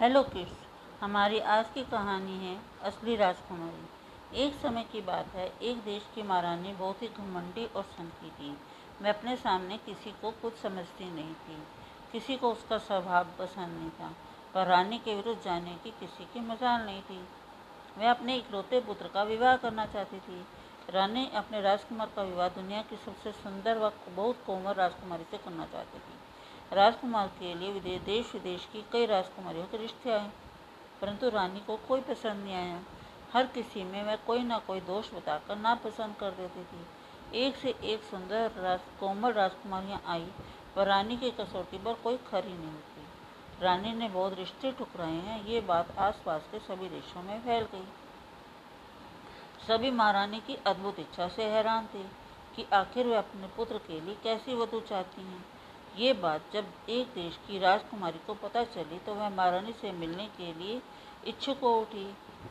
Hello kids हमारी आज की कहानी है असली राजकुमारी। एक समय की बात है, एक देश की महारानी बहुत ही घमंडी और सनकी थी। मैं अपने सामने किसी को कुछ समझती नहीं थी। किसी को उसका स्वभाव पसंद नहीं था, पर रानी के विरुद्ध जाने की किसी की मजाल नहीं थी। वह अपने इकलौते पुत्र का विवाह करना चाहती थी। रानी अपने राजकुमार का विवाह दुनिया की सबसे सुंदर व बहुत कोमल राजकुमारी से करना चाहती थी। राजकुमार के लिए विदेश, देश, विदेश की कई राजकुमारियों के रिश्ते आए, परंतु रानी को कोई पसंद नहीं आया। हर किसी में वह कोई ना कोई दोष बताकर नापसंद कर देती थी। एक से एक सुंदर राज, कोमल राजकुमारियाँ आई, पर रानी की कसौटी पर कोई खरी नहीं थी। रानी ने बहुत रिश्ते ठुकराए हैं, ये बात आसपास के सभी देशों में फैल गई। सभी महारानी की अद्भुत इच्छा से हैरान थे कि आखिर वे अपने पुत्र के लिए कैसी वधु चाहती हैं। ये बात जब एक देश की राजकुमारी को पता चली तो वह महारानी से मिलने के लिए इच्छुक हो उठी।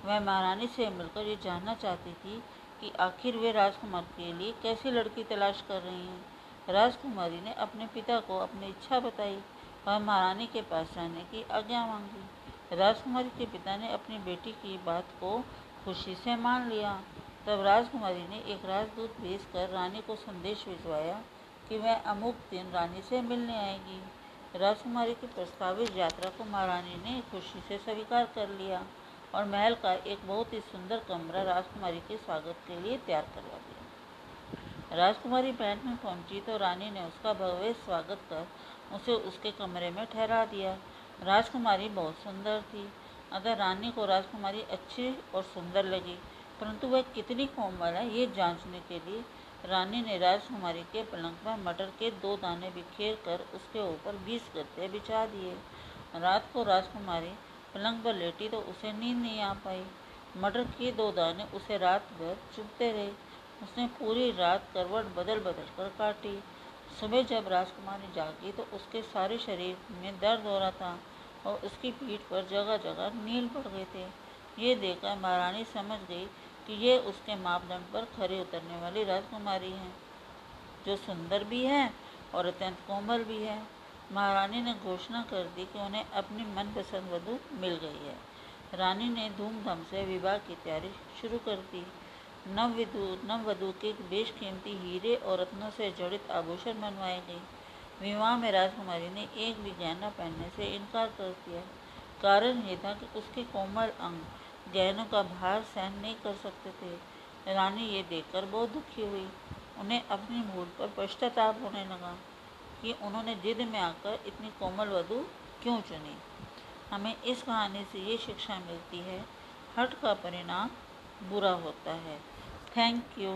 वह महारानी से मिलकर ये जानना चाहती थी कि आखिर वे राजकुमार के लिए कैसी लड़की तलाश कर रही हैं। राजकुमारी ने अपने पिता को अपनी इच्छा बताई। वह महारानी के पास जाने की आज्ञा मांगी। राजकुमारी के पिता ने अपनी बेटी की बात को खुशी से मान लिया। तब राजकुमारी ने एक राजदूत भेजकर रानी को संदेश भिजवाया कि वह अमुक दिन रानी से मिलने आएगी। राजकुमारी की प्रस्तावित यात्रा को महारानी ने खुशी से स्वीकार कर लिया और महल का एक बहुत ही सुंदर कमरा राजकुमारी के स्वागत के लिए तैयार करवा दिया। राजकुमारी बैंक में पहुँची तो रानी ने उसका भव्य स्वागत कर उसे उसके कमरे में ठहरा दिया। राजकुमारी बहुत सुंदर थी। अगर रानी को राजकुमारी अच्छी और सुंदर लगी, परंतु वह कितनी कोमल है ये जांचने के लिए रानी ने राजकुमारी के पलंग पर मटर के दो दाने बिखेर कर उसके ऊपर बीस गत्ते बिछा दिए। रात को राजकुमारी पलंग पर लेटी तो उसे नींद नहीं आ पाई। मटर के दो दाने उसे रात भर चुभते रहे। उसने पूरी रात करवट बदल बदल कर काटी। सुबह जब राजकुमारी जागी तो उसके सारे शरीर में दर्द हो रहा था और उसकी पीठ पर जगह जगह नील पड़ गए थे। ये देखकर महारानी समझ गई कि ये उसके मापदंड पर खरे उतरने वाली राजकुमारी हैं, जो सुंदर भी है और अत्यंत कोमल भी है। महारानी ने घोषणा कर दी कि उन्हें अपनी मनपसंद वधु मिल गई है। रानी ने धूमधाम से विवाह की तैयारी शुरू कर दी। नव विधु, नव वधु के बेशकीमती हीरे और रत्नों से जड़ित आभूषण बनवाए गए। विवाह में राजकुमारी ने एक भी गहना पहनने से इनकार कर दिया। कारण ये था कि उसके कोमल अंग गहनों का भार सहन नहीं कर सकते थे। रानी ये देखकर बहुत दुखी हुई। उन्हें अपनी भूल पर पश्चाताप होने लगा कि उन्होंने जिद में आकर इतनी कोमल वधु क्यों चुनी। हमें इस कहानी से ये शिक्षा मिलती है, हट का परिणाम बुरा होता है। Thank you